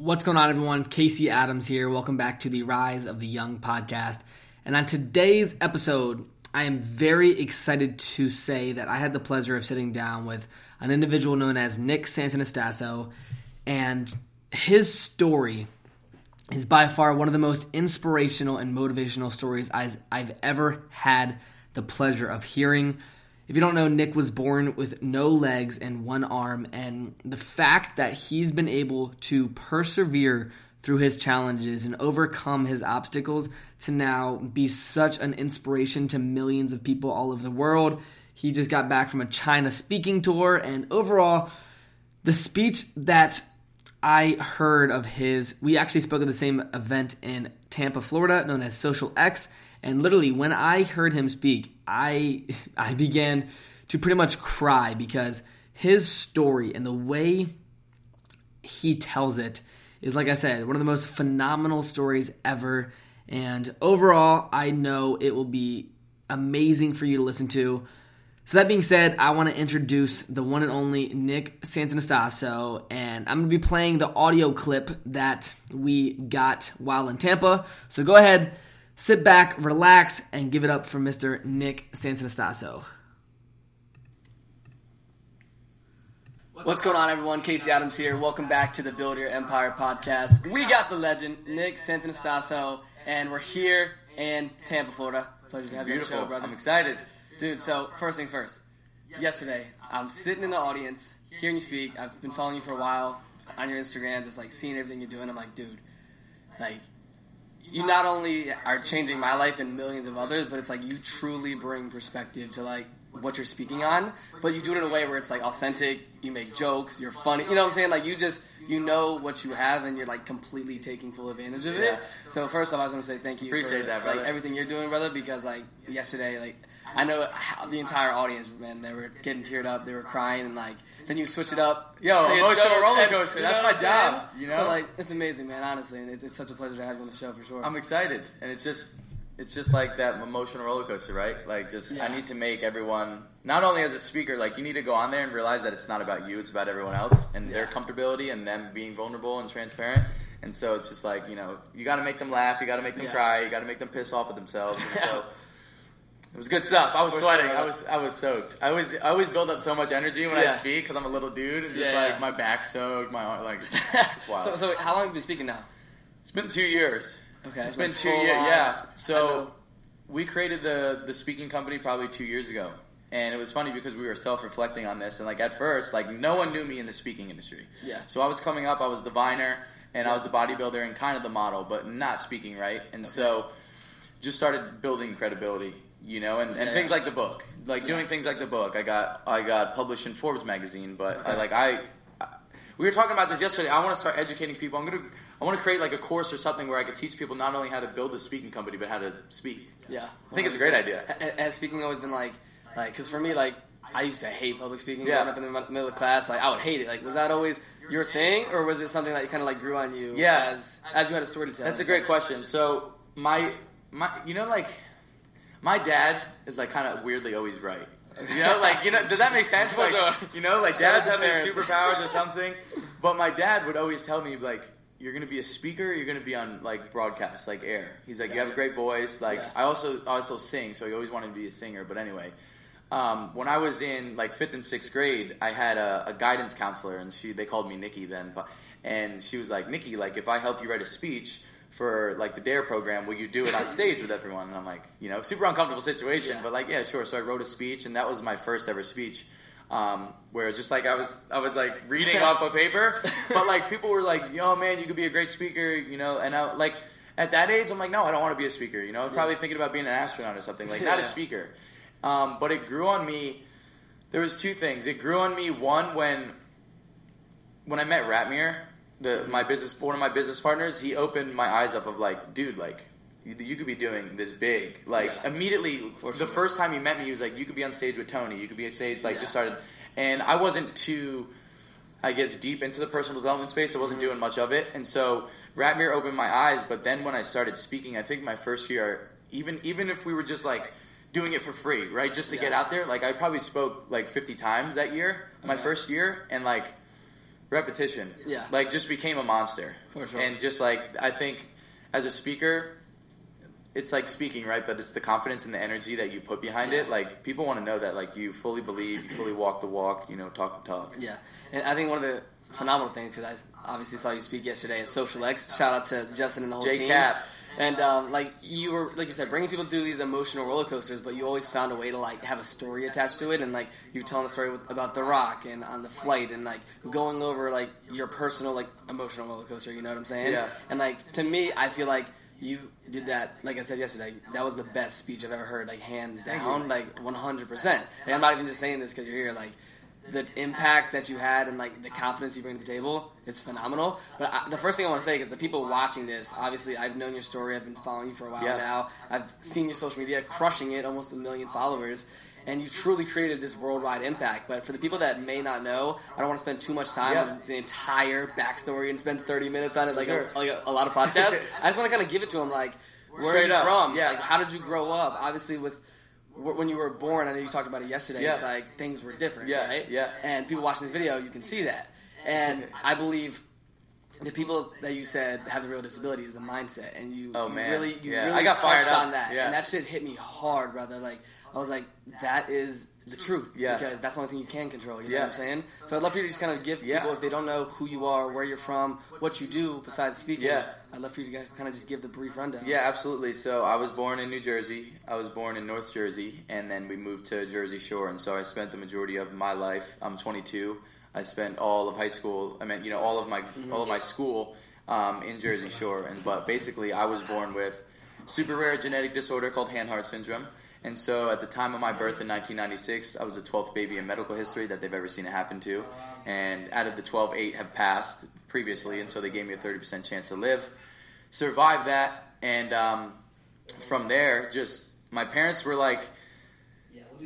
What's going on, everyone? Casey Adams here. Welcome back to the Rise of the Young podcast. And on today's episode, I am very excited to say that I had the pleasure of sitting down with an individual known as Nick Santonastasso, and his story is by far one of the most inspirational and motivational stories I've ever had the pleasure of hearing. If you don't know, Nick was born with no legs and one arm, and the fact that he's been able to persevere through his challenges and overcome his obstacles to now be such an inspiration to millions of people all over the world. He just got back from a China speaking tour, and overall, the speech that I heard of his, we actually spoke at the same event in Tampa, Florida, known as Social X. And literally, when I heard him speak, I I began to pretty much cry because his story and the way he tells it is, like I said, one of the most phenomenal stories ever. And overall, I know it will be amazing for you to listen to. So that being said, I want to introduce the one and only Nick Santonastasso, and I'm going to be playing the audio clip that we got while in Tampa. So go ahead, sit back, relax, and give it up for Mr. Nick Santonastasso. What's going on, everyone? Casey Adams here. Welcome back to the Build Your Empire podcast. We got the legend, Nick Santonastasso, and we're here in Tampa, Florida. Pleasure to have you on the show, brother. I'm excited. Dude, so first things first. Yesterday, I'm sitting in the audience, hearing you speak. I've been following you for a while on your Instagram, just like seeing everything you're doing. I'm like, dude, like, you not only are changing my life and millions of others, but it's like you truly bring perspective to like what you're speaking on. But you do it in a way where it's like authentic. You make jokes. You're funny. You know what I'm saying? Like you just you know what you have, and you're like completely taking full advantage of it. Yeah. So first off, I just want to say thank you. Appreciate for, that, brother. Like everything you're doing, brother. Because like yesterday, like I know the entire audience, man, they were getting teared up, they were crying, and like then you switch it up. Yo, emotional roller coaster, that's my what I'm saying? job, you know? So like it's amazing, man. Honestly, and it's, it's such a pleasure to have you on the show for sure. I'm excited, and it's just it's just like that emotional roller coaster, right? Like, just Yeah. I need to make everyone not only as a speaker, like you need to go on there and realize that it's not about you; it's about everyone else and their comfortability and them being vulnerable and transparent. And so it's just like you know, you got to make them laugh, you got to make them Yeah. cry, you got to make them piss off at themselves. And so. It was good stuff. I was sweating. I was I was soaked. I always I always build up so much energy when I speak because I'm a little dude and just Yeah, like yeah. my back soaked, my arm, like it's wild. so, so how long have you been speaking now? It's been two years. Okay, It's been two years. Yeah. So we created the the speaking company probably two years ago, and it was funny because we were self reflecting on this, and like at first, like no one knew me in the speaking industry. Yeah. So I was coming up. I was the viner, and I was the bodybuilder and kind of the model, but not speaking right. And so just started building credibility. You know, and, and Yeah. things like the book, like doing Yeah. things like the book. I got I got published in Forbes magazine, but I like I we were talking about this yesterday. I want to start educating people. I'm gonna I want to create like a course or something where I could teach people not only how to build a speaking company but how to speak. Yeah, I think it's a great idea. Ha- Has speaking always been like, like, because for me, like, I used to hate public speaking Yeah. growing up in the middle of class. Like, I would hate it. Like, was that always your thing, or was it something that kind of like grew on you? Yeah. as as you had a story to tell. That's a great question. So my my you know like my dad is like kind of weirdly always right. You know, like you know, does that make sense? Like, you know, like dads have these superpowers or something. But my dad would always tell me like, "You're gonna be a speaker. You're gonna be on like broadcast, like air." He's like, "You have a great voice." Like I also I also sing, so he always wanted to be a singer. But anyway, um, when I was in like fifth and sixth grade, I had a, a guidance counselor, and she they called me Nikki then, and she was like, Nikki, like if I help you write a speech for like the Dare program, will you do it on stage with everyone? And I'm like, you know, super uncomfortable situation, Yeah. but like, yeah, sure. So I wrote a speech, and that was my first ever speech. Um, where it's just like I was, I was like reading off a paper, but like people were like, "Yo, man, you could be a great speaker," you know. And I like at that age, I'm like, no, I don't want to be a speaker. You know, I'm probably thinking about being an astronaut or something, like not Yeah. a speaker. Um, but it grew on me. There was two things. It grew on me. One when when I met Ratmir, the my business one of my business partners, he opened my eyes up of like, dude, like you, you could be doing this big. Like Yeah. immediately, the first time he met me, he was like, you could be on stage with Tony. You could be on stage. Like Yeah. just started, and I wasn't too. I guess deep into the personal development space. I wasn't Mm-hmm. doing much of it, and so Ratmir opened my eyes. But then when I started speaking, I think my first year, even even if we were just like doing it for free, right, just to get out there, like I probably spoke like fifty times that year, my Okay. first year, and like repetition, Yeah. like just became a monster. For sure. And just like I think as a speaker, it's like speaking, right? But it's the confidence and the energy that you put behind it. Like people want to know that like you fully believe, you fully walk the walk, you know, talk the talk. Yeah, and I think one of the phenomenal things because I obviously saw you speak yesterday at Social X. Shout out to Justin and the whole J team. And um, like you were, like you said, bringing people through these emotional roller coasters, but you always found a way to like have a story attached to it, and like you telling the story with, about the Rock and on the flight, and like going over like your personal like emotional roller coaster. You know what I'm saying? Yeah. And like to me, I feel like you did that. Like I said yesterday, that was the best speech I've ever heard. Like hands down, like 100. percent And I'm not even just saying this because you're here. Like the impact that you had and like the confidence you bring to the table is phenomenal. But I, the first thing I want to say is the people watching this. Obviously, I've known your story. I've been following you for a while Yeah. now. I've seen your social media crushing it, almost a million followers. And you truly created this worldwide impact. But for the people that may not know, I don't want to spend too much time Yeah. on the entire backstory and spend 30 minutes on it like, Sure. a, like a, a lot of podcasts. I just want to kind of give it to them like, where are you up, from? yeah. Like, how did you grow up? Obviously, with when you were born, I know you talked about it yesterday. Yeah. It's like things were different, Yeah, right? yeah. And people watching this video, you can see that. And I believe the people that you said have the real disability is the mindset, and you, Oh, you really, you Yeah. really I got touched fired on that, Yeah. and that shit hit me hard, brother. Like I was like, that is the truth, Yeah. because that's the only thing you can control. You know Yeah. what I'm saying? So I'd love for you to just kind of give Yeah. people, if they don't know who you are, where you're from, what you do besides speaking. Yeah. I'd love for you to kind of just give the brief rundown. Yeah, absolutely. So I was born in New Jersey. I was born in North Jersey, and then we moved to Jersey Shore. And so I spent the majority of my life. I'm 22. I spent all of high school. I mean, you know, all of my all of my school um, in Jersey Shore. And but basically, I was born with super rare genetic disorder called Hanhart syndrome. And so at the time of my birth in 1996, I was the 12th baby in medical history that they've ever seen it happen to. And out of the 12, eight have passed previously, and so they gave me a 30% chance to live survived that, and um, from there, just my parents were like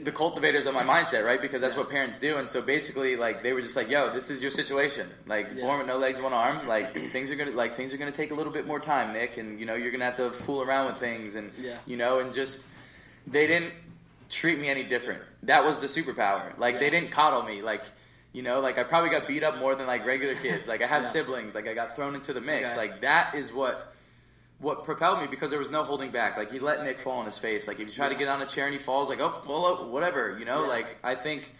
the cultivators of my mindset, right? Because that's what parents do. And so basically, like they were just like, "Yo, this is your situation. Like Yeah. born with no legs, one arm. Like things are gonna like things are gonna take a little bit more time, Nick. And you know you're gonna have to fool around with things, and Yeah. you know, and just they didn't treat me any different. That was the superpower. Like they didn't coddle me. Like you know, like I probably got beat up more than like regular kids. Like I have Yeah. siblings. Like I got thrown into the mix. Okay. Like that is what what propelled me because there was no holding back. Like he let Nick fall on his face. Like if you try to get on a chair and he falls, like oh well, oh, whatever. You know, Yeah. like I think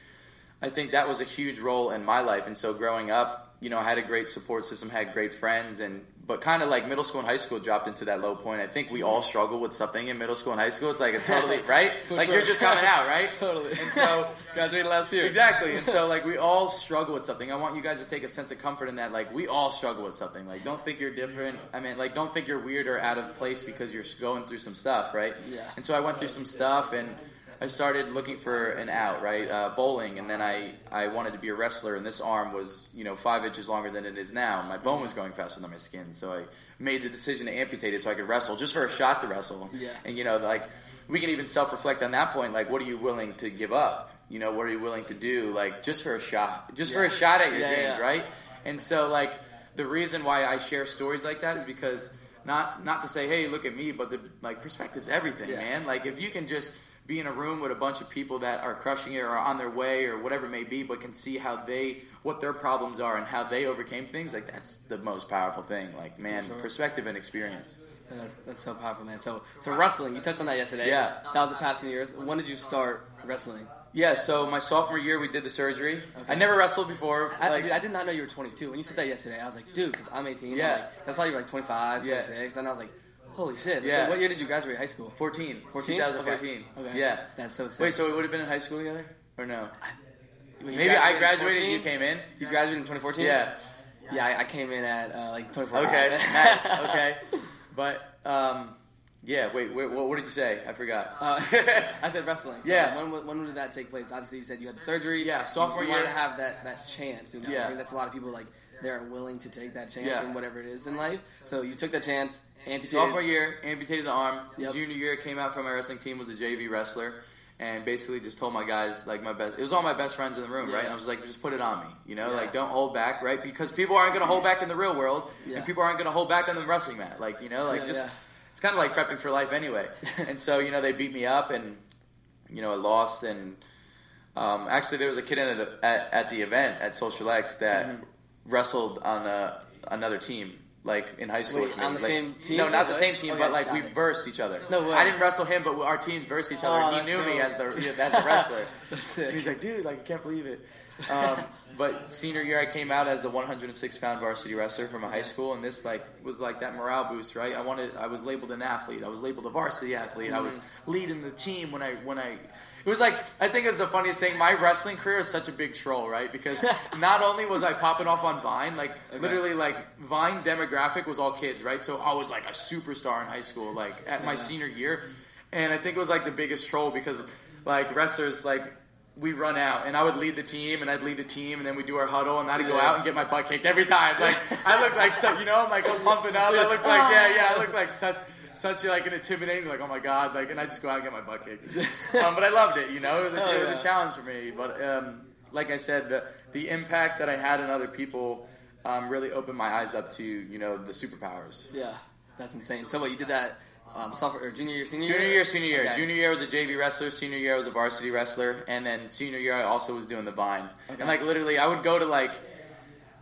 I think that was a huge role in my life. And so growing up, you know, I had a great support system, had great friends, and but kind of like middle school and high school dropped into that low point. I think we all struggle with something in middle school and high school. It's like a totally right, like sure. you're just coming out, right? Totally. And so graduated last year. Exactly. And so like we all struggle with something. I want you guys to take a sense of comfort in that. Like we all struggle with something. Like don't think you're different. I mean, like don't think you're weird or out of place because you're going through some stuff, right? Yeah. And so I went through some stuff and I started looking for an out, right? Uh, bowling, and then I, I wanted to be a wrestler, and this arm was, you know, five inches longer than it is now. My bone was growing faster than my skin, so I made the decision to amputate it so I could wrestle, just for a shot to wrestle. Yeah. And you know, like we can even self-reflect on that point. Like, what are you willing to give up? You know, what are you willing to do? Like, just for a shot, just for a shot at your Yeah, dreams, yeah. right? And so, like, the reason why I share stories like that is because not not to say, hey, look at me, but the like perspective's everything, Yeah. man. Like, if you can just be in a room with a bunch of people that are crushing it or on their way or whatever it may be, but can see how they what their problems are and how they overcame things, like that's the most powerful thing. Like, man, Sure. perspective and experience. Yeah, That's, that's so powerful, man. So, so wrestling. You touched on that yesterday. Yeah. That was the past few years. When did you start wrestling? yeah, so my sophomore year we did the surgery. I never wrestled before. I, like- dude, I did not know you were 22. When you said that yesterday, I was like, dude, because I'm 18. I'm Yeah. like, I thought you were like 25, Yeah. 26. And I was like, holy shit. Yeah. So what year did you graduate high school? 14. 14? 2014. Okay. Okay. Yeah. That's so sick. Wait, so we would have been in high school together? Or no? You Maybe I graduated 14? you came in? You graduated in 2014? Yeah. Yeah, I, I came in at uh, like 2014. Okay, nice. Okay. But, um, yeah, wait, wait what, what did you say? I forgot. Uh, I said wrestling. So Yeah. When, when did that take place? Obviously, you said you had the surgery. Yeah, sophomore you, you wanted year. to have that, that chance. You know, Yeah. I think that's a lot of people like they're willing to take that chance Yeah. in whatever it is in life. So you took that chance. Amputated. Sophomore year, amputated the arm. Yep. Junior year, came out from my wrestling team, was a JV wrestler, and basically just told my guys, like my best, it was all my best friends in the room, Yeah. right? And I was like, just put it on me, you know, Yeah. like don't hold back, right? Because people aren't gonna hold back in the real world, and people aren't gonna hold back on the wrestling mat, like you know, like just it's kind of like prepping for life anyway. and so you know, they beat me up, and you know, I lost, and um, actually there was a kid in it at, at the event at Social X that Mm-hmm. Wrestled on a, another team. Like in high school, Wait, on the Like- same team? No, not the same team, Okay, but like we it. versed each other. No way. I didn't wrestle him, but our teams versed each other. Oh, he knew me as the as the wrestler. He's like, dude, like I can't believe it. Um, but senior year, I came out as the 106 pound varsity wrestler from a high school, and this like was like that morale boost, right? I wanted, I was labeled an athlete. I was labeled a varsity athlete. I was Mm-hmm. leading the team when I when I. It was like I think it's the funniest thing. My wrestling career is such a big troll, right? Because not only was I popping off on Vine, like literally, like Vine demographic was all kids, right? So I was like a superstar in high school, like at my senior year, and I think it was like the biggest troll because like wrestlers like we run out and I would lead the team and I'd lead the team and then we do our huddle and I'd go out and get my butt kicked every time. Like I look like so you know I'm like I'm pumping up. I look like yeah yeah I look like such such like an intimidating like oh my god like and I just go out and get my butt kicked. Um, but I loved it. You know it was a, Oh, it was yeah. a challenge for me. But um, like I said the the impact that I had on other people um, really opened my eyes up to you know the superpowers. Yeah, that's insane. So what you did that um, sophomore or junior year, senior year? Junior year, senior year. Okay. Junior year was a JV wrestler. Senior year I was a varsity wrestler, and then senior year I also was doing the vine. Okay. And like literally, I would go to like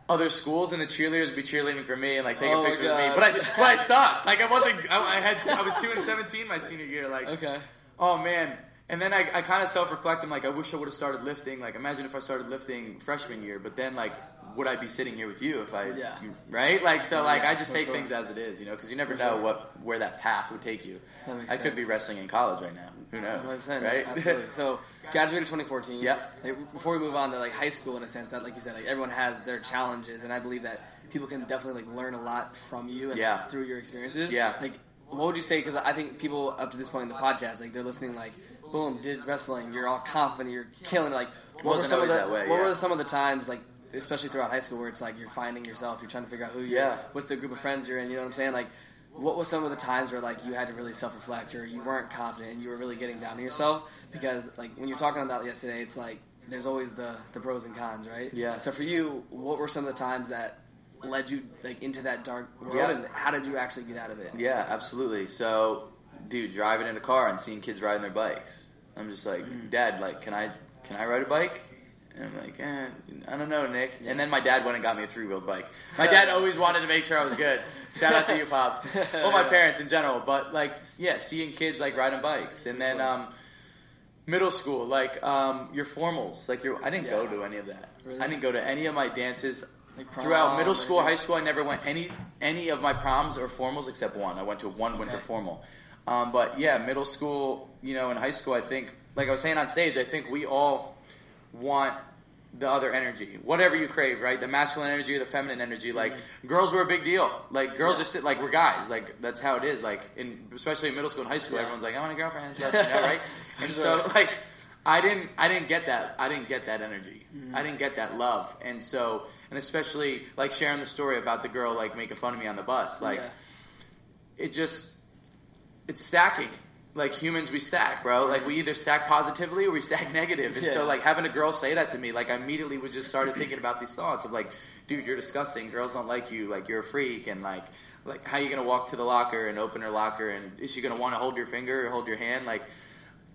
other schools, and the cheerleaders would be cheerleading for me and like taking Oh pictures with me. But I, but I sucked. Like I wasn't. I, I had. I was two and seventeen my senior year. Like Okay. oh man. And then I, I kind of self reflect. I'm like, I wish I would have started lifting. Like, imagine if I started lifting freshman year. But then, like, would I be sitting here with you if I, Yeah. right? Like, so, like, Yeah, I just take sure. things as it is, you know, because you never For know sure. what where that path would take you. I could be wrestling in college right now. Who knows? 100%, right? Absolutely. So graduated 2014. Yeah. Like, before we move on to like high school, in a sense, that like you said, like everyone has their challenges, and I believe that people can definitely like learn a lot from you and Yeah. through your experiences. Yeah. Like, what would you say? Because I think people up to this point in the podcast, like they're listening, like, boom, did wrestling, you're all confident, you're killing. Like, what were Wasn't some of the that way, what were some of the times like? Especially throughout high school, where it's like you're finding yourself, you're trying to figure out who you're, Yeah. what's the group of friends you're in. You know what I'm saying? Like, what was some of the times where like you had to really self reflect or you weren't confident and you were really getting down to yourself? Because like when you're talking about yesterday, it's like there's always the the pros and cons, right? Yeah. So for you, what were some of the times that led you like into that dark world, Yeah. and how did you actually get out of it? Yeah, absolutely. So, dude, driving in a car and seeing kids riding their bikes, I'm just like, Mm. Dad, like, can I can I ride a bike? And I'm like, eh, I don't know, Nick. And then my dad went and got me a three wheeled bike. My dad always wanted to make sure I was good. Shout out to you, pops. Well, my parents in general, but like, yeah, seeing kids like riding bikes, and then um, middle school, like um, your formals, like your. I didn't go to any of that. Really? I didn't go to any of my dances. Like prom Throughout middle school, high school, I never went any any of my proms or formals except one. I went to one winter Okay. formal. Um, but yeah, middle school, you know, and high school, I think, like I was saying on stage, I think we all want the other energy, whatever you crave, right? The masculine energy or the feminine energy. Like girls were a big deal. Like girls Mm-hmm. Yeah. are like we're guys. Like that's how it is. Like in especially in middle school and high school, Yeah. everyone's like, I want a girlfriend, and stuff, you know, right? and so like I didn't I didn't get that I didn't get that energy. Mm-hmm. I didn't get that love. And so and especially like sharing the story about the girl like making fun of me on the bus. Like Yeah. it just it's stacking. Like humans, we stack, bro. Like we either stack positively or we stack negative. And so, like having a girl say that to me, like I immediately was just started thinking about these thoughts of like, dude, you're disgusting. Girls don't like you. Like you're a freak. And like, like how you gonna walk to the locker and open her locker? And is she gonna want to hold your finger or hold your hand? Like,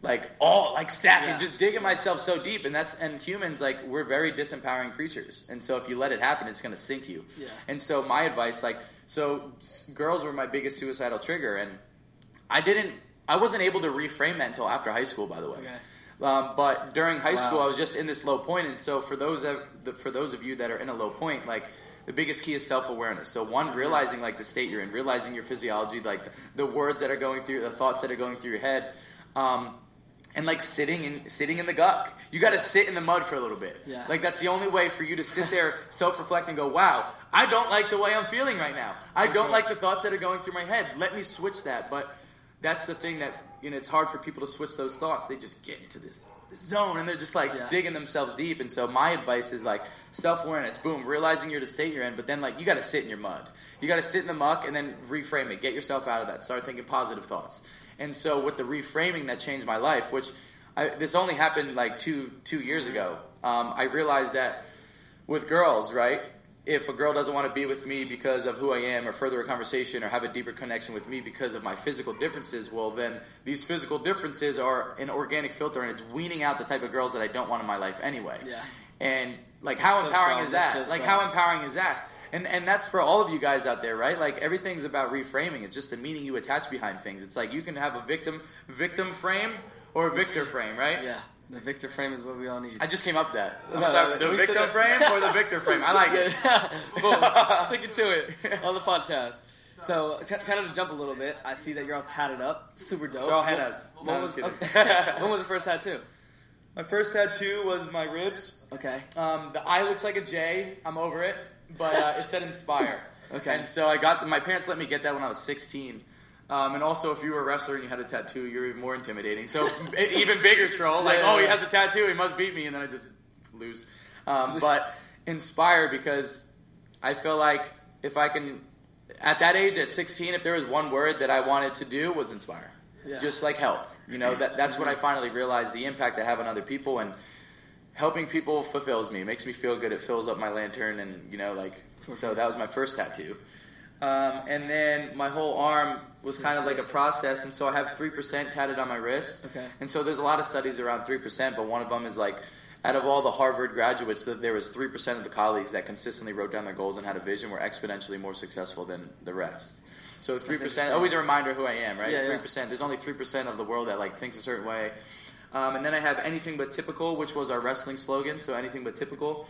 like all like stacking, Yeah. just digging myself so deep. And that's and humans like we're very disempowering creatures. And so if you let it happen, it's gonna sink you. Yeah. And so my advice, like, so s- girls were my biggest suicidal trigger, and I didn't, I wasn't able to reframe that until after high school. By the way, Okay. Um, but during high school, I was just in this low point, and so for those of, for those of you that are in a low point, like the biggest key is self awareness. So one, realizing like the state you're in, realizing your physiology, like the words that are going through, the thoughts that are going through your head. Um, and like sitting in sitting in the guck. You got to sit in the mud for a little bit. Yeah. Like that's the only way for you to sit there, self reflect, and go, "Wow, I don't like the way I'm feeling right now. I don't like the thoughts that are going through my head. Let me switch that." But that's the thing that you know it's hard for people to switch those thoughts. They just get into this, this zone and they're just like Yeah. digging themselves deep. And so my advice is like self awareness. Boom, realizing you're the state you're in, but then like you got to sit in your mud. You got to sit in the muck and then reframe it. Get yourself out of that. Start thinking positive thoughts. And so with the reframing that changed my life, which I, this only happened like two two years ago. Um, I realized that with girls, right? If a girl doesn't want to be with me because of who I am, or further a conversation, or have a deeper connection with me because of my physical differences, well, then these physical differences are an organic filter, and it's weaning out the type of girls that I don't want in my life anyway. Yeah. And like, how So empowering strong. is that? so like, strong. how empowering is that? And and that's for all of you guys out there, right? Like everything's about reframing. It's just the meaning you attach behind things. It's like you can have a victim victim frame or a victor frame, right? Yeah, the Victor frame is what we all need. I just came up with that. I'm No, sorry, no, the Victor that- frame or the victor frame? I like it. Boom, sticking to it on the podcast. So, t- kind of to jump a little bit, I see that you're all tatted up, super dope. They're all hennas. When, No, I'm was, just okay. when was the first tattoo? My first tattoo was my ribs. Okay. Um, the eye looks like a J. I'm over it, but uh, it said inspire. Okay. And so I got the, my parents let me get that when I was 16. Um, and also, if you were a wrestler and you had a tattoo, you're even more intimidating. So even bigger troll, like, Yeah, oh, he has a tattoo, he must beat me, and then I just lose. Um, but inspire because I feel like if I can, at that age, at 16, if there was one word that I wanted to do was inspire, Yeah. just like help. You know, that, that's when I finally realized the impact I have on other people and helping people fulfills me. It makes me feel good. It fills up my lantern, and you know, like so. That was my first tattoo, um, and then my whole arm was kind of like a process, and so I have three percent tatted on my wrist. Okay. And so there's a lot of studies around three percent, but one of them is like. Out of all the Harvard graduates, there was three percent of the colleagues that consistently wrote down their goals and had a vision were exponentially more successful than the rest. So three percent, always a reminder who I am, right? Yeah, Three yeah. percent. There's only three percent of the world that like thinks a certain way. Um, and then I have anything but typical, which was our wrestling slogan. So anything but typical.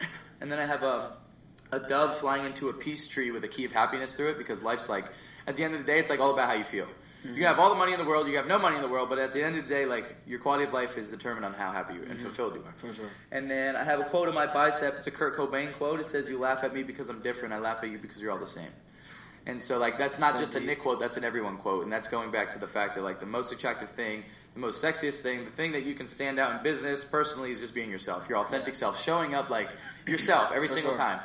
And then I have a a dove flying into a peace tree with a key of happiness through it because life's like at the end of the day it's like all about how you feel. Mm-hmm. You can have all the money in the world, you have no money in the world, but at the end of the day, like your quality of life is determined on how happy you and mm-hmm. fulfilled you are. For sure. And then I have a quote on my bicep. It's a Kurt Cobain quote. It says, "You laugh at me because I'm different. I laugh at you because you're all the same." And so, like, that's not So just a. Nick quote. That's an everyone quote. And that's going back to the fact that, like, the most attractive thing, the most sexiest thing, the thing that you can stand out in business personally is just being yourself, your authentic self, showing up like yourself every For single sure. time.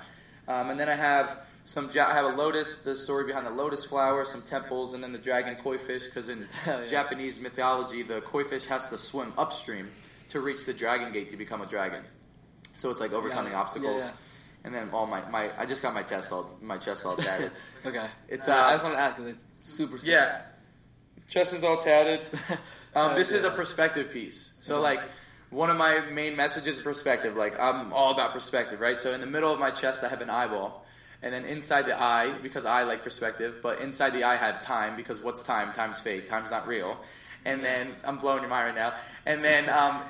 Um, and then I have some. Ja- I have a lotus. The story behind the lotus flower, some temples, and then the dragon koi fish. Because in yeah. Japanese mythology, the koi fish has to swim upstream to reach the dragon gate to become a dragon. So it's like overcoming Yeah, obstacles. yeah. And then all my, my I just got my chest all my chest all tatted. Okay. It's, Uh, I just want to ask because it's super. sick. yeah, chest is all tatted. Um, this is a perspective piece. So like one of my main messages is perspective. Like I'm all about perspective, right? So in the middle of my chest I have an eyeball. And then inside the eye, because I like perspective, but inside the eye I have time because what's time? Time's fake. Time's not real. And then I'm blowing your mind right now. And then um,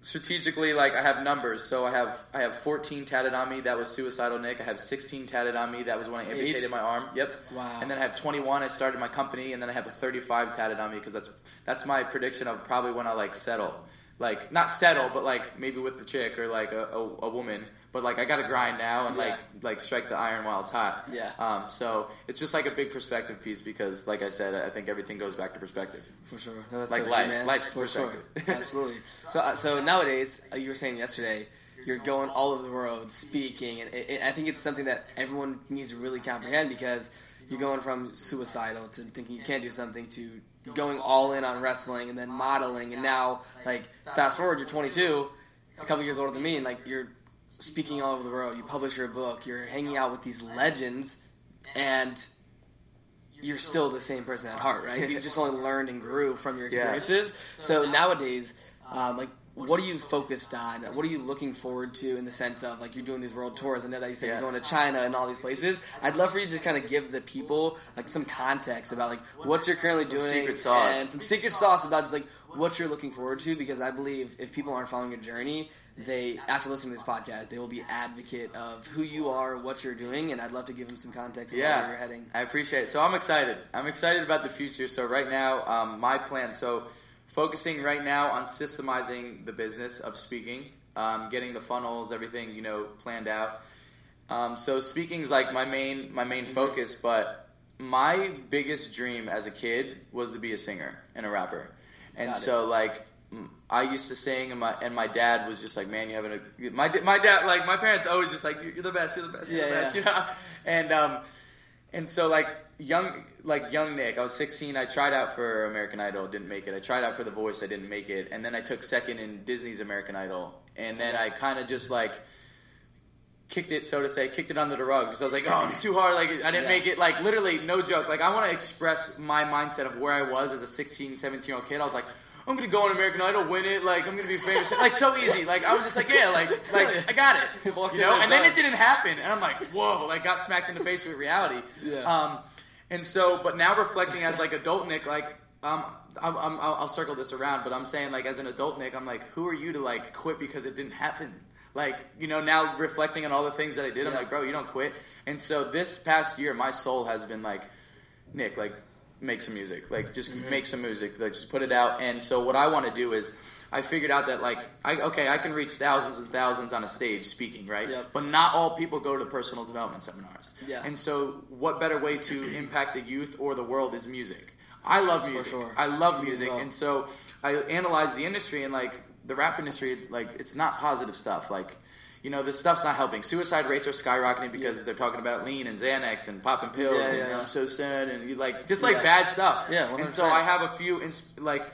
strategically, like I have numbers. So I have I have 14 tatted on me. That was suicidal, Nick. I have 16 tatted on me. That was when I amputated my arm. Yep. Wow. And then I have 21. I started my company, and then I have a 35 tatted on me because that's that's my prediction of probably when I like settle. Like not settle, but like maybe with the chick or like a, a, a woman. But like I got to grind now and like Yeah. like strike the iron while it's hot. Yeah. Um, so it's just like a big perspective piece because, like I said, I think everything goes back to perspective. For sure. No, that's Like so life. man. Life's For sure. Absolutely. So, uh, so nowadays, uh, you were saying yesterday, you're going all over the world speaking, and it, it, I think it's something that everyone needs to really comprehend because you're going from suicidal to thinking you can't do something to going all in on wrestling and then modeling, and now like fast forward, you're 22, a couple years older than me, and like you're speaking all over the world. You publish your book. You're hanging out with these legends, and you're still the same person at heart, right? You just only learned and grew from your Yeah. experiences. So nowadays, um, like, what are you focused on? What are you looking forward to in the sense of like you're doing these world tours? I know that you said Yeah. you're going to China and all these places. I'd love for you to just kind of give the people like some context about like what you're currently Some doing secret sauce. and some secret sauce about just like what you're looking forward to because I believe if people aren't following your journey, they after listening to this podcast, they will be advocate of who you are, what you're doing, and I'd love to give them some context Yeah, where you're heading. I appreciate it. So I'm excited. I'm excited about the future. So right now, um, my plan. So focusing right now on systemizing the business of speaking, um, getting the funnels, everything you know planned out. Um, so speaking is like my main my main focus, but my biggest dream as a kid was to be a singer and a rapper, and Got it. so like. mm, I used to sing, and my and my dad was just like, "Man, you having a my my dad like my parents always just like, you're, you're the best, you're the best, you're Yeah, the best," yeah. you know. And um, and so like young like young Nick, I was 16. I tried out for American Idol, didn't make it. I tried out for The Voice, I didn't make it. And then I took second in Disney's American Idol. And then I kind of just like kicked it, so to say, kicked it under the rug because I was like, oh, it's too hard. Like I didn't Yeah. make it. Like literally, no joke. Like I want to express my mindset of where I was as a 16, 17 year old kid. I was like. I'm gonna go on American Idol, win it. Like I'm gonna be famous. Like so easy. Like I was just like, yeah, like like I got it. You know. And then it didn't happen, and I'm like, whoa! Like got smacked in the face with reality. Yeah. Um, and so, but now reflecting as like adult Nick, like um, I'm, I'm, I'll I'll circle this around, but I'm saying like as an adult Nick, I'm like, who are you to like quit because it didn't happen? Like you know, now reflecting on all the things that I did, I'm like, bro, you don't quit. And so this past year, my soul has been like, Nick, like make some music, like just Mm-hmm. make some music, like just put it out. And so what I want to do is. I figured out that like I okay I can reach thousands and thousands on a stage speaking right Yep. but not all people go to personal development seminars Yeah. and so, what better way to impact the youth or the world is music? I love music. sure. I love music, and so I analyzed the industry and like the rap industry. Like, it's not positive stuff. Like, you know, this stuff's not helping. Suicide rates are skyrocketing because they're talking about lean and Xanax and popping pills Yeah, and yeah, yeah. I'm so sad and you like just like Yeah. bad stuff. Yeah, and 100%. so I have a few ins- like.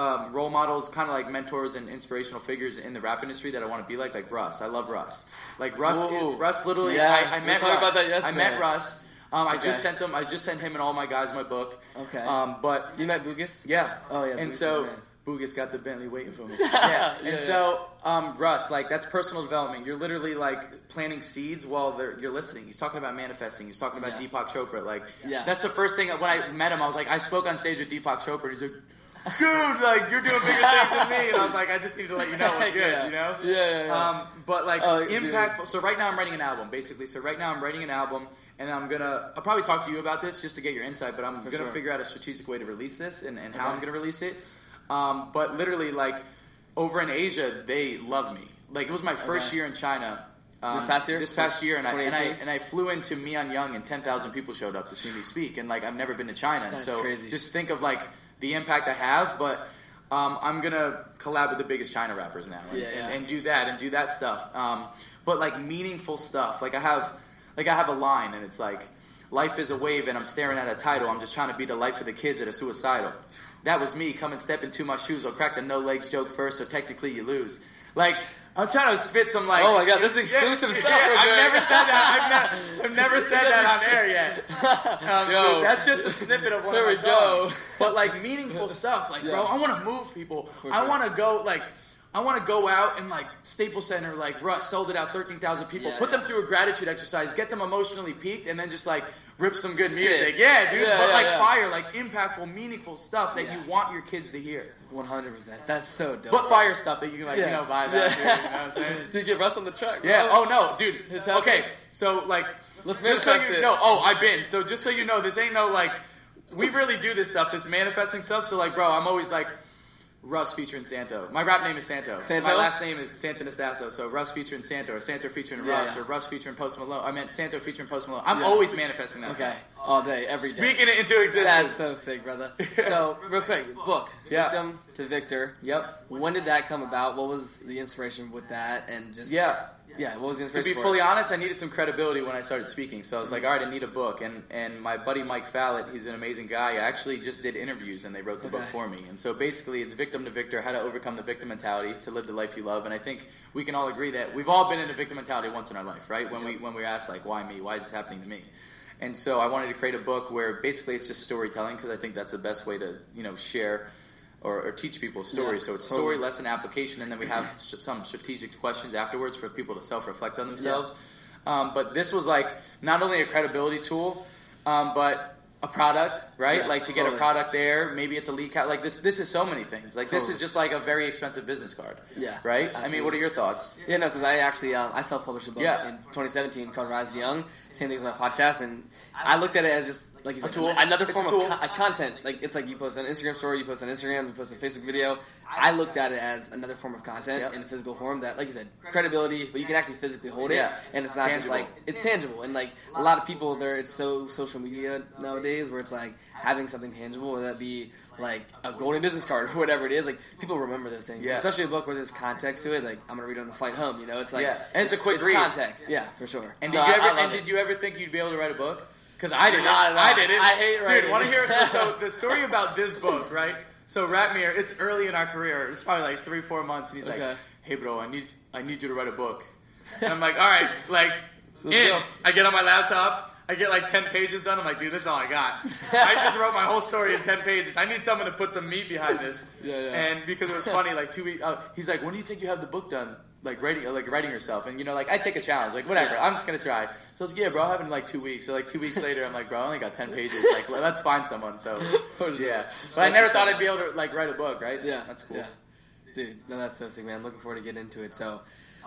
Um, role models, kind of like mentors and inspirational figures in the rap industry that I want to be like, like Russ. I love Russ. Like Russ. Russ literally. Yes, I, I met Russ. about that I met Russ. Um, I Okay. just sent them. I just sent him and all my guys my book. Okay. Um, but You met Bugus? yeah. Oh, yeah, And Boogie's so. Boogus got the Bentley waiting for me. Yeah. And Yeah, so um, Russ, like that's personal development. You're literally like planting seeds while they're, you're listening. He's talking about manifesting. He's talking about Yeah. Deepak Chopra. Like Yeah. that's the first thing when I met him. I was like, I spoke on stage with Deepak Chopra. He's like. Dude, like you're doing bigger things than me, and I was like, I just need to let you know what's good, Yeah. you know? Yeah, yeah, yeah. Um, but like Oh, dude. impactful. So right now I'm writing an album, basically. So right now I'm writing an album, and I'm gonna. I'll probably talk to you about this just to get your insight. But I'm gonna sure. figure out a strategic way to release this and, and how Okay. I'm gonna release it. Um, but literally, like over in Asia, they love me. Like it was my first Okay. year in China. Um, This past year? This past year, and I, and I 2018? and I flew into Myeongdong, and ten thousand people showed up to see me speak. And like I've never been to China, and That's so crazy. just think of like the impact I have. But um, I'm gonna collab with the biggest China rappers now, and, Yeah, yeah. and, and do that and do that stuff. Um, but like meaningful stuff. Like I have, like I have a line, and it's like, "Life is a wave, and I'm staring at a title. I'm just trying to be the light for the kids that are suicidal." That was me. Come and step into my shoes. I'll crack the no legs joke first, so technically you lose. Like I'm trying to spit some like. Oh my God, this is exclusive stuff Yeah, I've never said that. I've, ne- I've never said that on air yet. Um, so that's just a snippet of one There of my we go. songs. But like meaningful stuff, like bro, I want to move people. For I sure. want to go like. I want to go out and like Staples Center, like Russ sold it out, thirteen thousand people. Yeah, put them through a gratitude exercise, get them emotionally peaked, and then just like rip some good Spit. music. Yeah, dude. Yeah, but yeah, like yeah. fire, like impactful, meaningful stuff that Yeah. you want your kids to hear. One hundred percent. That's so dope. But fire stuff that you can like Yeah. you know buy that. Yeah. Too, you know what I'm saying? Did you get Russ on the truck? Yeah. bro? Oh no, dude. It's happening. Okay. So like, Let's just so you it. know. Oh, I've been. So just so you know, this ain't no like. We really do this stuff, this manifesting stuff. So like, bro, I'm always like. Russ featuring Santo. My rap name is Santo. Santo? My last name is Santonastasso. So Russ featuring Santo, or Santo featuring Yeah, Russ, yeah. or Russ featuring Post Malone. I meant Santo featuring Post Malone. I'm Yeah. always manifesting that. Okay. stuff. All day, every day. Speaking it into existence. That's so sick, brother. So, real quick, book. Yeah. Victim to Victor. Yep. When did that come about? What was the inspiration with that? And just Yeah. Yeah. What was the To be fully it? honest, I needed some credibility when I started speaking. So I was like, all right, I need a book. And and my buddy Mike Fallett, he's an amazing guy. I actually just did interviews and they wrote the book for me. And so basically, it's victim to victor, how to overcome the victim mentality to live the life you love. And I think we can all agree that we've all been in a victim mentality once in our life, right? When we when we ask like, why me? Why is this happening to me? And so I wanted to create a book where basically it's just storytelling because I think that's the best way to you know share. Or, or teach people stories. Yeah, so it's totally. story, lesson, application, and then we have some strategic questions afterwards for people to self reflect on themselves. Um, but this was like not only a credibility tool, um, but a product, right? Yeah, like to get totally. a product there. Maybe it's a lead card. Like this, this is so many things. Like this is just like a very expensive business card. Yeah, Right. I mean, what are your thoughts? Yeah, no, because I actually um, I self-published a book Yeah. in 2017 called Rise of the Young. Same thing as my podcast, and I looked at it as just like you said, tool. another form of uh, content. Like it's like you post an Instagram story, you post on Instagram, you post a Facebook video. I looked at it as another form of content Yep. in physical form that, like you said, credibility, but you can actually physically hold it, Yeah. and it's not just like it's tangible. And like a lot of people, there it's so social media nowadays where it's like having something tangible, whether that be like a golden business card or whatever it is. Like people remember those things, Yeah. especially a book where there's context to it. Like I'm gonna read it on the flight home. You know, it's like Yeah. And it's a quick it's read. context. Yeah, for sure. And No, did you ever? I love and it. did you ever think you'd be able to write a book? Because I did. Not. I did it. I hate writing. Dude, writing. want to hear? So the story about this book, right? So Ratmir, it's early in our career. It's probably like three, four months, and he's Okay. like, "Hey, bro, I need, I need you to write a book." And I'm like, "All right, like, in." I get on my laptop. I get like ten pages done. I'm like, dude, this is all I got. I just wrote my whole story in ten pages. I need someone to put some meat behind this. Yeah, yeah. And because it was funny, like two weeks, uh, he's like, when do you think you have the book done? Like writing, like writing yourself, and you know, like I take a challenge, like whatever. Yeah. I'm just gonna try. So I was like, yeah, bro, I'll have it in like two weeks. So like two weeks later, I'm like, bro, I only got ten pages. Like, let- let's find someone. So yeah, but I never thought. I'd be able to like write a book, right? Yeah, that's cool. Yeah. Dude, no, that's so sick, man. I'm looking forward to getting into it. So,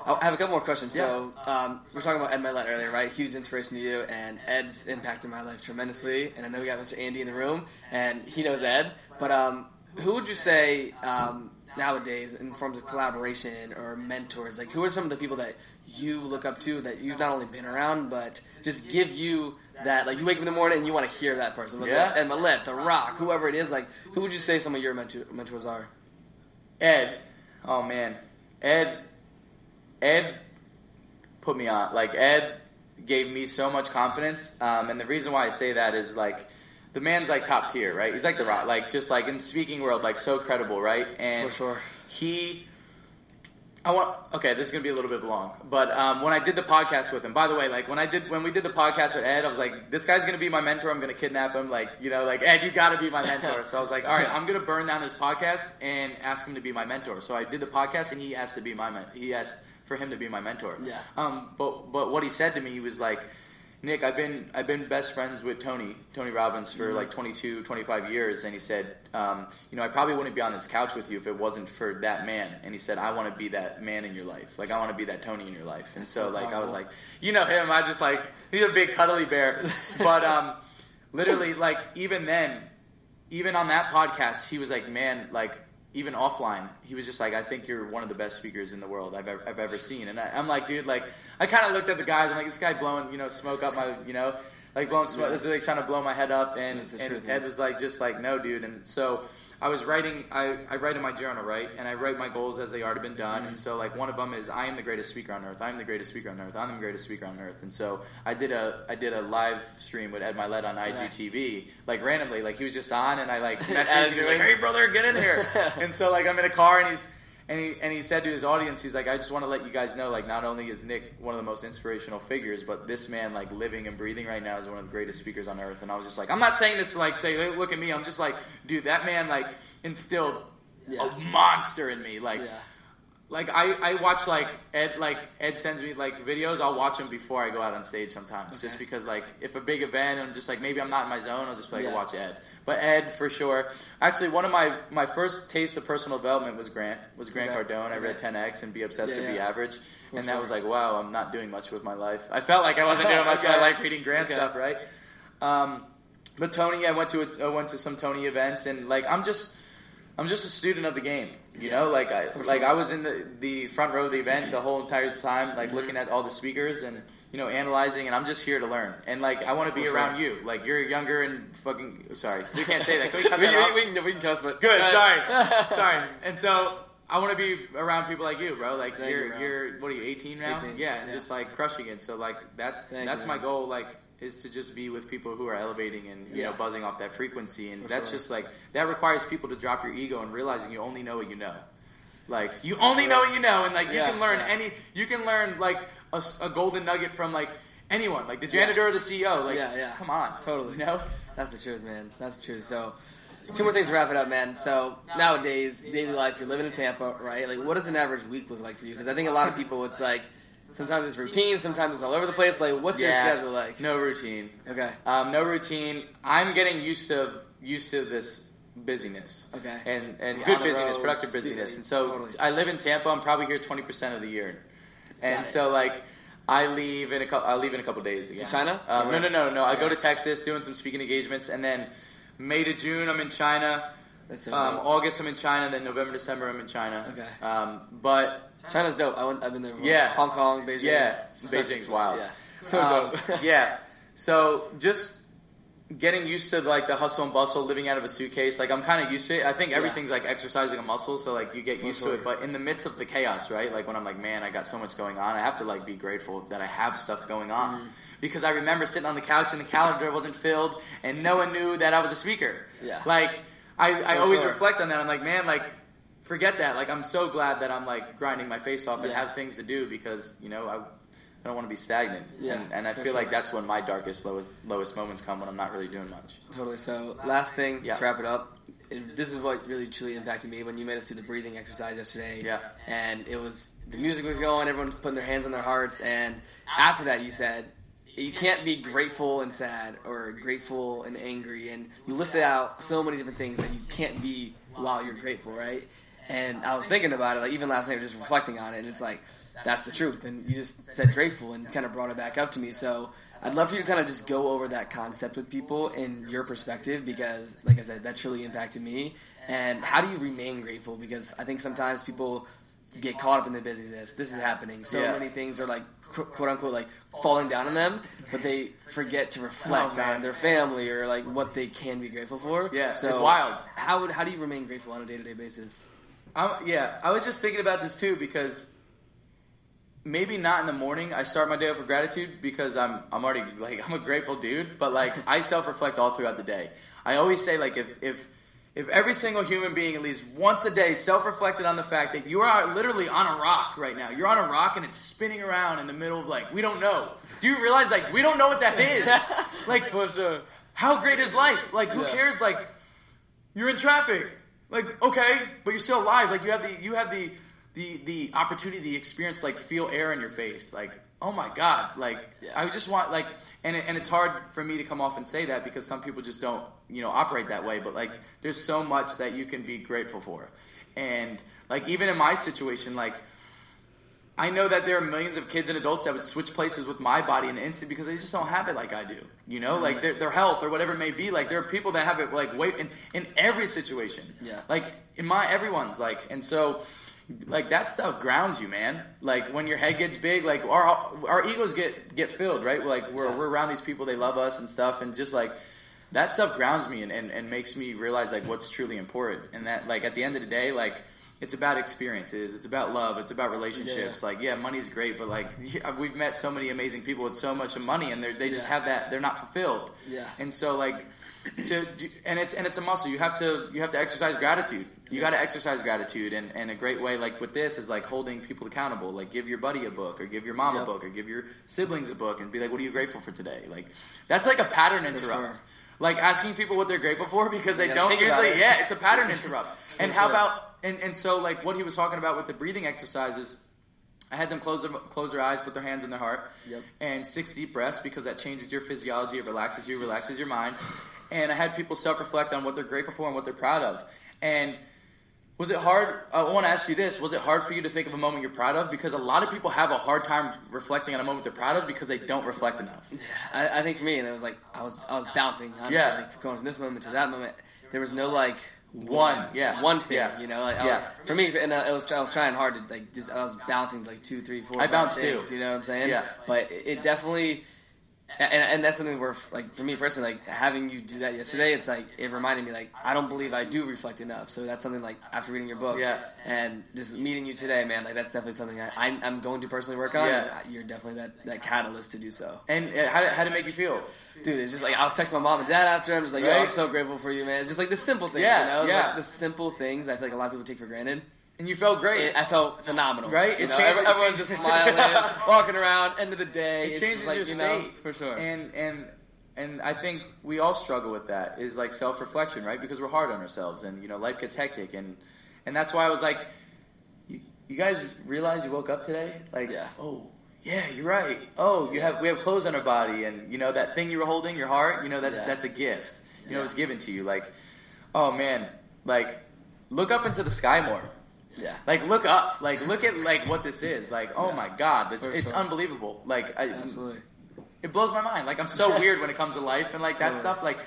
I have a couple more questions. So, um, we are talking about Ed Mylett earlier, right? Huge inspiration to you, and Ed's impacted my life tremendously. And I know we got Mr. Andy in the room, and he knows Ed. But um, who would you say um, nowadays, in forms of collaboration or mentors, like who are some of the people that you look up to that you've not only been around, but just give you that, like you wake up in the morning and you want to hear that person, whether Yeah. Ed Mylett, The Rock, whoever it is, like who would you say some of your mentor- mentors are? Ed, oh man, Ed, Ed put me on. Like Ed gave me so much confidence, um, and the reason why I say that is like the man's like top tier, right? He's like the rock, like just like in speaking world, like so credible, right? And For sure. he. I want okay. This is gonna be a little bit long, but um, when I did the podcast with him, by the way, like when I did when we did the podcast with Ed, I was like, this guy's gonna be my mentor. I'm gonna kidnap him. Like you know, like Ed, you gotta be my mentor. So I was like, all right, I'm gonna burn down his podcast and ask him to be my mentor. So I did the podcast, and he asked to be my he asked for him to be my mentor. Yeah. Um. But but what he said to me, he was like. Nick, I've been I've been best friends with Tony Tony Robbins for Mm-hmm. like 22, 25 years, and he said, um, you know, I probably wouldn't be on this couch with you if it wasn't for that man. And he said, I want to be that man in your life, like I want to be that Tony in your life. And so, So like, I was like, you know him, I just like he's a big cuddly bear, but um, literally, like even then, even on that podcast, he was like, man, like even offline, he was just like, I think you're one of the best speakers in the world I've ever, I've ever seen. And I, I'm like, dude, like I kind of looked at the guys. I'm like, this guy blowing, you know, smoke up my, you know, like blowing smoke. This is like trying to blow my head up. And, and truth. Ed was like, just like, no, dude. And so. I was writing. I, I write in my journal, right, and I write my goals as they already been done. Mm-hmm. And so, like one of them is, I am the greatest speaker on earth. I am the greatest speaker on earth. I'm the greatest speaker on earth. And so, I did a I did a live stream with Ed Mylett on IGTV, like randomly, like he was just on, and I like messaged him. He was like, "Hey, brother, get in here." and so, like I'm in a car, and he's and he and he said to his audience, he's like, "I just want to let you guys know, like, not only is Nick one of the most inspirational figures, but this man, like, living and breathing right now, is one of the greatest speakers on earth." And I was just like, I'm not saying this to like say, "Hey, "Look at me." I'm just like, dude, that man like instilled Yeah. a monster in me, like. Yeah. Like I, I watch like Ed like Ed sends me like videos. I'll watch them before I go out on stage sometimes, just because like if a big event I'm just like maybe I'm not in my zone, I'll just like Yeah. watch Ed. But Ed for sure. Actually, one of my my first taste of personal development was Grant was Grant Okay. Cardone. I read 10x and Be Obsessed Yeah, or Be. Average, For and that was like wow, I'm not doing much with my life. I felt like I wasn't doing much. but I like reading Grant Okay. stuff, right? Um, but Tony, I went to a, I went to some Tony events, and like I'm just I'm just a student of the game. You know, like I like. I was in the, the front row of the event the whole entire time, like Mm-hmm. looking at all the speakers and you know analyzing, and I'm just here to learn. And like I want to be sure. around you. Like you're younger and fucking sorry, we can't say that. Can we cut we, that we, we, can, we can cuss, but Good, Go sorry, sorry. And so I want to be around people like you, bro. Like Thank you're you, you're what are you 18 now? 18, yeah, and yeah. just like crushing it. So like that's Thank that's you, my goal. Like is to just be with people who are elevating and you Yeah. know buzzing off that frequency, and For that's sure. just like that requires people to drop your ego and realizing you only know what you know. Like you only know what you know, and like you Yeah, can learn yeah. any. You can learn like a golden nugget from like anyone, like the janitor or the CEO. Like, Yeah, yeah. come on, Totally. You know, That's the truth, man. That's the truth. So, two more things to wrap it up, man. So, nowadays, daily life, you're living in Tampa, right? Like, what does an average week look like for you? Because I think a lot of people, it's like sometimes it's routine, sometimes it's all over the place. Like, what's your Yeah. schedule like? No routine. Okay. Um, no routine. I'm getting used to used to this busyness. Okay. And and Yeah, good the busyness, roads, productive yeah, busyness. And so totally. I live in Tampa. I'm probably here 20 percent of the year. And Got it. so like I leave in a couple. I leave in a couple days again. China? Um, no, no, no, no. I go to Texas doing some speaking engagements, and then May to June I'm in China. That's so Um. August I'm in China. Then November, December I'm in China. Okay. Um, but China's dope. I went, I've been there. Before. Yeah. Hong Kong, Beijing. Yeah, Such- Beijing's wild. Yeah. So Um, dope. yeah. So just getting used to like the hustle and bustle, living out of a suitcase. Like I'm kind of used to it. I think Yeah. everything's like exercising a muscle, so like you get used to it. But in the midst of the chaos, right? Like when I'm like, man, I got so much going on. I have to like be grateful that I have stuff going on. Mm-hmm. Because I remember sitting on the couch and the calendar wasn't filled, and no one knew that I was a speaker. Yeah. Like I, I always sure. reflect on that. I'm like, man, like forget that. Like I'm so glad that I'm like grinding my face off and have things to do because you know I, I don't want to be stagnant. Yeah, and, and I feel like that's when my darkest, lowest, lowest moments come when I'm not really doing much. Totally. So, last thing Yeah. to wrap it up. it- This is what really truly impacted me when you made us do the breathing exercise yesterday. Yeah. And it was the music was going, everyone's putting their hands on their hearts, and after that, you said you can't be grateful and sad or grateful and angry, and you listed out so many different things that you can't be while you're grateful, right? And I was thinking about it, like even last night, just reflecting on it, and it's like that's the truth. And you just said grateful and kind of brought it back up to me. So I'd love for you to kind of just go over that concept with people in your perspective because, like I said, that truly impacted me. And how do you remain grateful? Because I think sometimes people get caught up in the busyness. This is happening. So Yeah. many things are like quote unquote like falling down on them, but they forget to reflect Oh, on their family or like what they can be grateful for. Yeah, so it's wild. How would how do you remain grateful on a day to day basis? I'm, yeah, I was just thinking about this too because maybe not in the morning. I start my day off with gratitude because I'm I'm already like I'm a grateful dude, but like I self reflect all throughout the day. I always say like if if if every single human being at least once a day self reflected on the fact that you are literally on a rock right now. You're on a rock and it's spinning around in the middle of like we don't know. Do you realize like we don't know what that is? like sure. how great is life? Like, who Yeah. cares? Like, you're in traffic. Like, okay, but you're still alive. Like, you have the you have the the the opportunity, the experience, like feel air in your face. Like, oh my god. Like. I just want like, and it, and it's hard for me to come off and say that because some people just don't you know operate that way. But like, there's so much that you can be grateful for, and like even in my situation, like. I know that there are millions of kids and adults that would switch places with my body in an instant because they just don't have it like I do. You know, like mm-hmm. their, their health or whatever it may be. Like there are people that have it like wait in, in every situation. Yeah. Like in my everyone's like, and so like that stuff grounds you, man. Like when your head gets big, like our our egos get get filled, right? Like we're Yeah. we're around these people, they love us and stuff, and just like that stuff grounds me and, and, and makes me realize like what's truly important. And that like at the end of the day, like it's about experiences, it's about love, it's about relationships. Like yeah, money's great, but like yeah, we've met so many amazing people with so much money, and they they just Yeah. have that they're not fulfilled. Yeah. And so like to and it's and it's a muscle. You have to you have to exercise gratitude. You got to exercise gratitude, and, and a great way like with this is like holding people accountable. Like give your buddy a book, or give your mom Yep. a book, or give your siblings a book, and be like, "What are you grateful for today?" Like that's like a pattern interrupt. sure. Like asking people what they're grateful for because they don't usually. it. Yeah, it's a pattern interrupt. and how about and and so like what he was talking about with the breathing exercises. I had them close their, close their eyes, put their hands in their heart, Yep. and six deep breaths because that changes your physiology. It relaxes you, relaxes your mind. And I had people self reflect on what they're grateful for and what they're proud of. And was it hard? I want to ask you this: Was it hard for you to think of a moment you're proud of? Because a lot of people have a hard time reflecting on a moment they're proud of because they don't reflect enough. I, I think for me, and it was like I was I was bouncing. Honestly, Yeah. like going from this moment to that moment. There was no like One, yeah. one thing. Yeah. You know, like Yeah. was- for me, and uh, it was I was trying hard to like just I was bouncing like two, three, four. I bounced too. You know what I'm saying? Yeah. But it, it definitely. And, and that's something where, like, for me personally, like having you do that yesterday, it's like it reminded me, like, I don't believe I do reflect enough. So that's something like after reading your book, Yeah. and just meeting you today, man, like that's definitely something I, I'm, I'm going to personally work on. Yeah. and You're definitely that, that catalyst to do so. And uh, how did, how did it make you feel? Dude, it's just like I'll text my mom and dad after. I'm just like, yo, I'm so grateful for you, man. Just like the simple things, Yeah, you know, yeah. like the simple things. I feel like a lot of people take for granted. And you felt great. It, I felt phenomenal, Right? You It know, changes- every- everyone's just smiling, walking around. End of the day, it changes like, your you state for sure. And and and I think we all struggle with that. Is like self reflection, right? Because we're hard on ourselves, and you know life gets hectic, and and that's why I was like, you, you guys realize you woke up today, like, Yeah. oh, yeah, you're right. Oh, you have we have clothes on our body, and you know that thing you were holding, your heart. You know that's Yeah. that's a gift. You know, Yeah. it's given to you. Like, oh man, like look up into the sky more. Yeah. Like look up. Like look at like what this is. Like oh Yeah. my god, it's it's sure. unbelievable. Like I, Absolutely. it blows my mind. Like I'm so weird when it comes to life and like that Totally. stuff. Like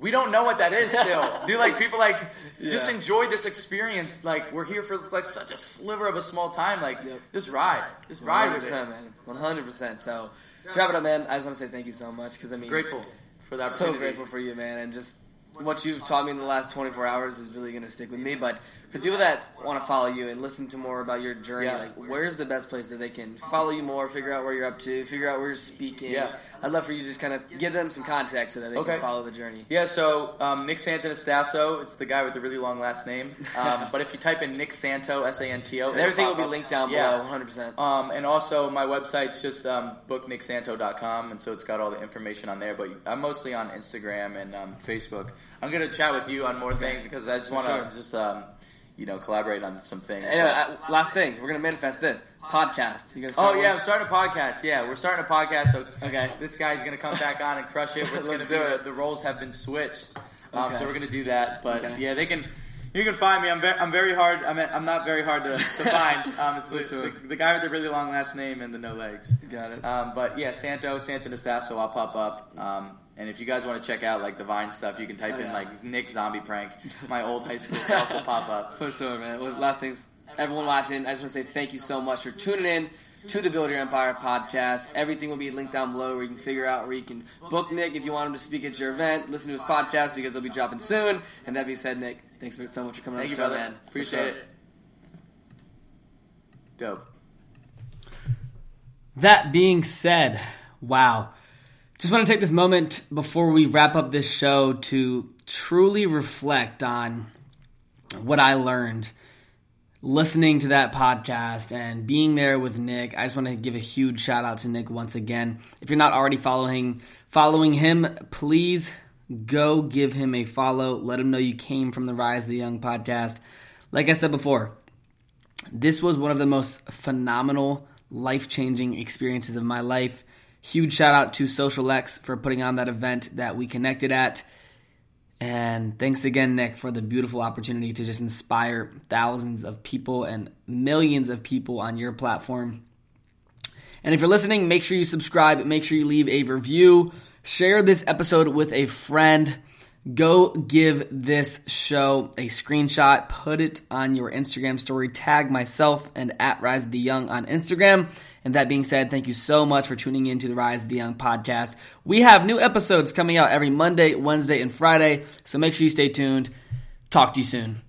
we don't know what that is still. Dude, like people like just enjoy this experience. Like we're here for like such a sliver of a small time. Like Yep. just ride, just ride with it. 100%, man. 100%. So, to wrap it up, man, I just want to say thank you so much because, I mean, Grateful for that. so grateful for you, man, and just what you've taught me in the last 24 hours is really going to stick with me. But for people that want to follow you and listen to more about your journey, Yeah. like where's the best place that they can follow you more, figure out where you're up to, figure out where you're speaking? Yeah. I'd love for you to just kind of give them some context so that they Okay. can follow the journey. Yeah, so um, Nick Santonastasso, it's the guy with the really long last name. Um, but if you type in Nick Santo, S A N T O, everything will be linked down below, Yeah. below, 100%. Um, and also, my website's just um, booknicksanto.com, and so it's got all the information on there. But I'm mostly on Instagram and um, Facebook. I'm going to chat with you on more things because I just want to sure. just, um, you know, collaborate on some things. Anyway, uh, last thing, we're going to manifest this podcast. You Oh start yeah, I'm starting a podcast. Yeah, we're starting a podcast. So Okay. this guy's gonna come back on and crush it. Let's gonna do be the, it. the roles have been switched. Um, Okay. So we're gonna do that. But Okay. yeah, they can. You can find me. I'm very, I'm very hard. I'm, I'm not very hard to, to find. Um, it's the, sure. the, the guy with the really long last name and the no legs. Got it. Um, but yeah, Santo, Santonastasso, I'll pop up. Um, and if you guys want to check out like the Vine stuff, you can type Oh, in yeah. like Nick Zombie Prank. My old high school self will pop up. For sure, man. Well, last things, everyone watching, I just want to say thank you so much for tuning in to the Build Your Empire podcast. Everything will be linked down below where you can figure out where you can book Nick if you want him to speak at your event. Listen to his podcast because they'll be dropping soon. And that being said, Nick, thanks for, so much for coming Thank on you, the show, brother. man. Appreciate sure. it. Dope. That being said, wow. Just want to take this moment before we wrap up this show to truly reflect on what I learned listening to that podcast and being there with Nick. I just want to give a huge shout out to Nick once again. If you're not already following following him, please go give him a follow. Let him know you came from the Rise of the Young podcast. Like I said before, this was one of the most phenomenal, life changing experiences of my life. Huge shout out to Social X for putting on that event that we connected at. And thanks again, Nick, for the beautiful opportunity to just inspire thousands of people and millions of people on your platform. And if you're listening, make sure you subscribe, make sure you leave a review, share this episode with a friend. Go give this show a screenshot, put it on your Instagram story, tag myself and at Rise of the Young on Instagram. And that being said, thank you so much for tuning in to the Rise of the Young podcast. We have new episodes coming out every Monday, Wednesday, and Friday, so make sure you stay tuned. Talk to you soon.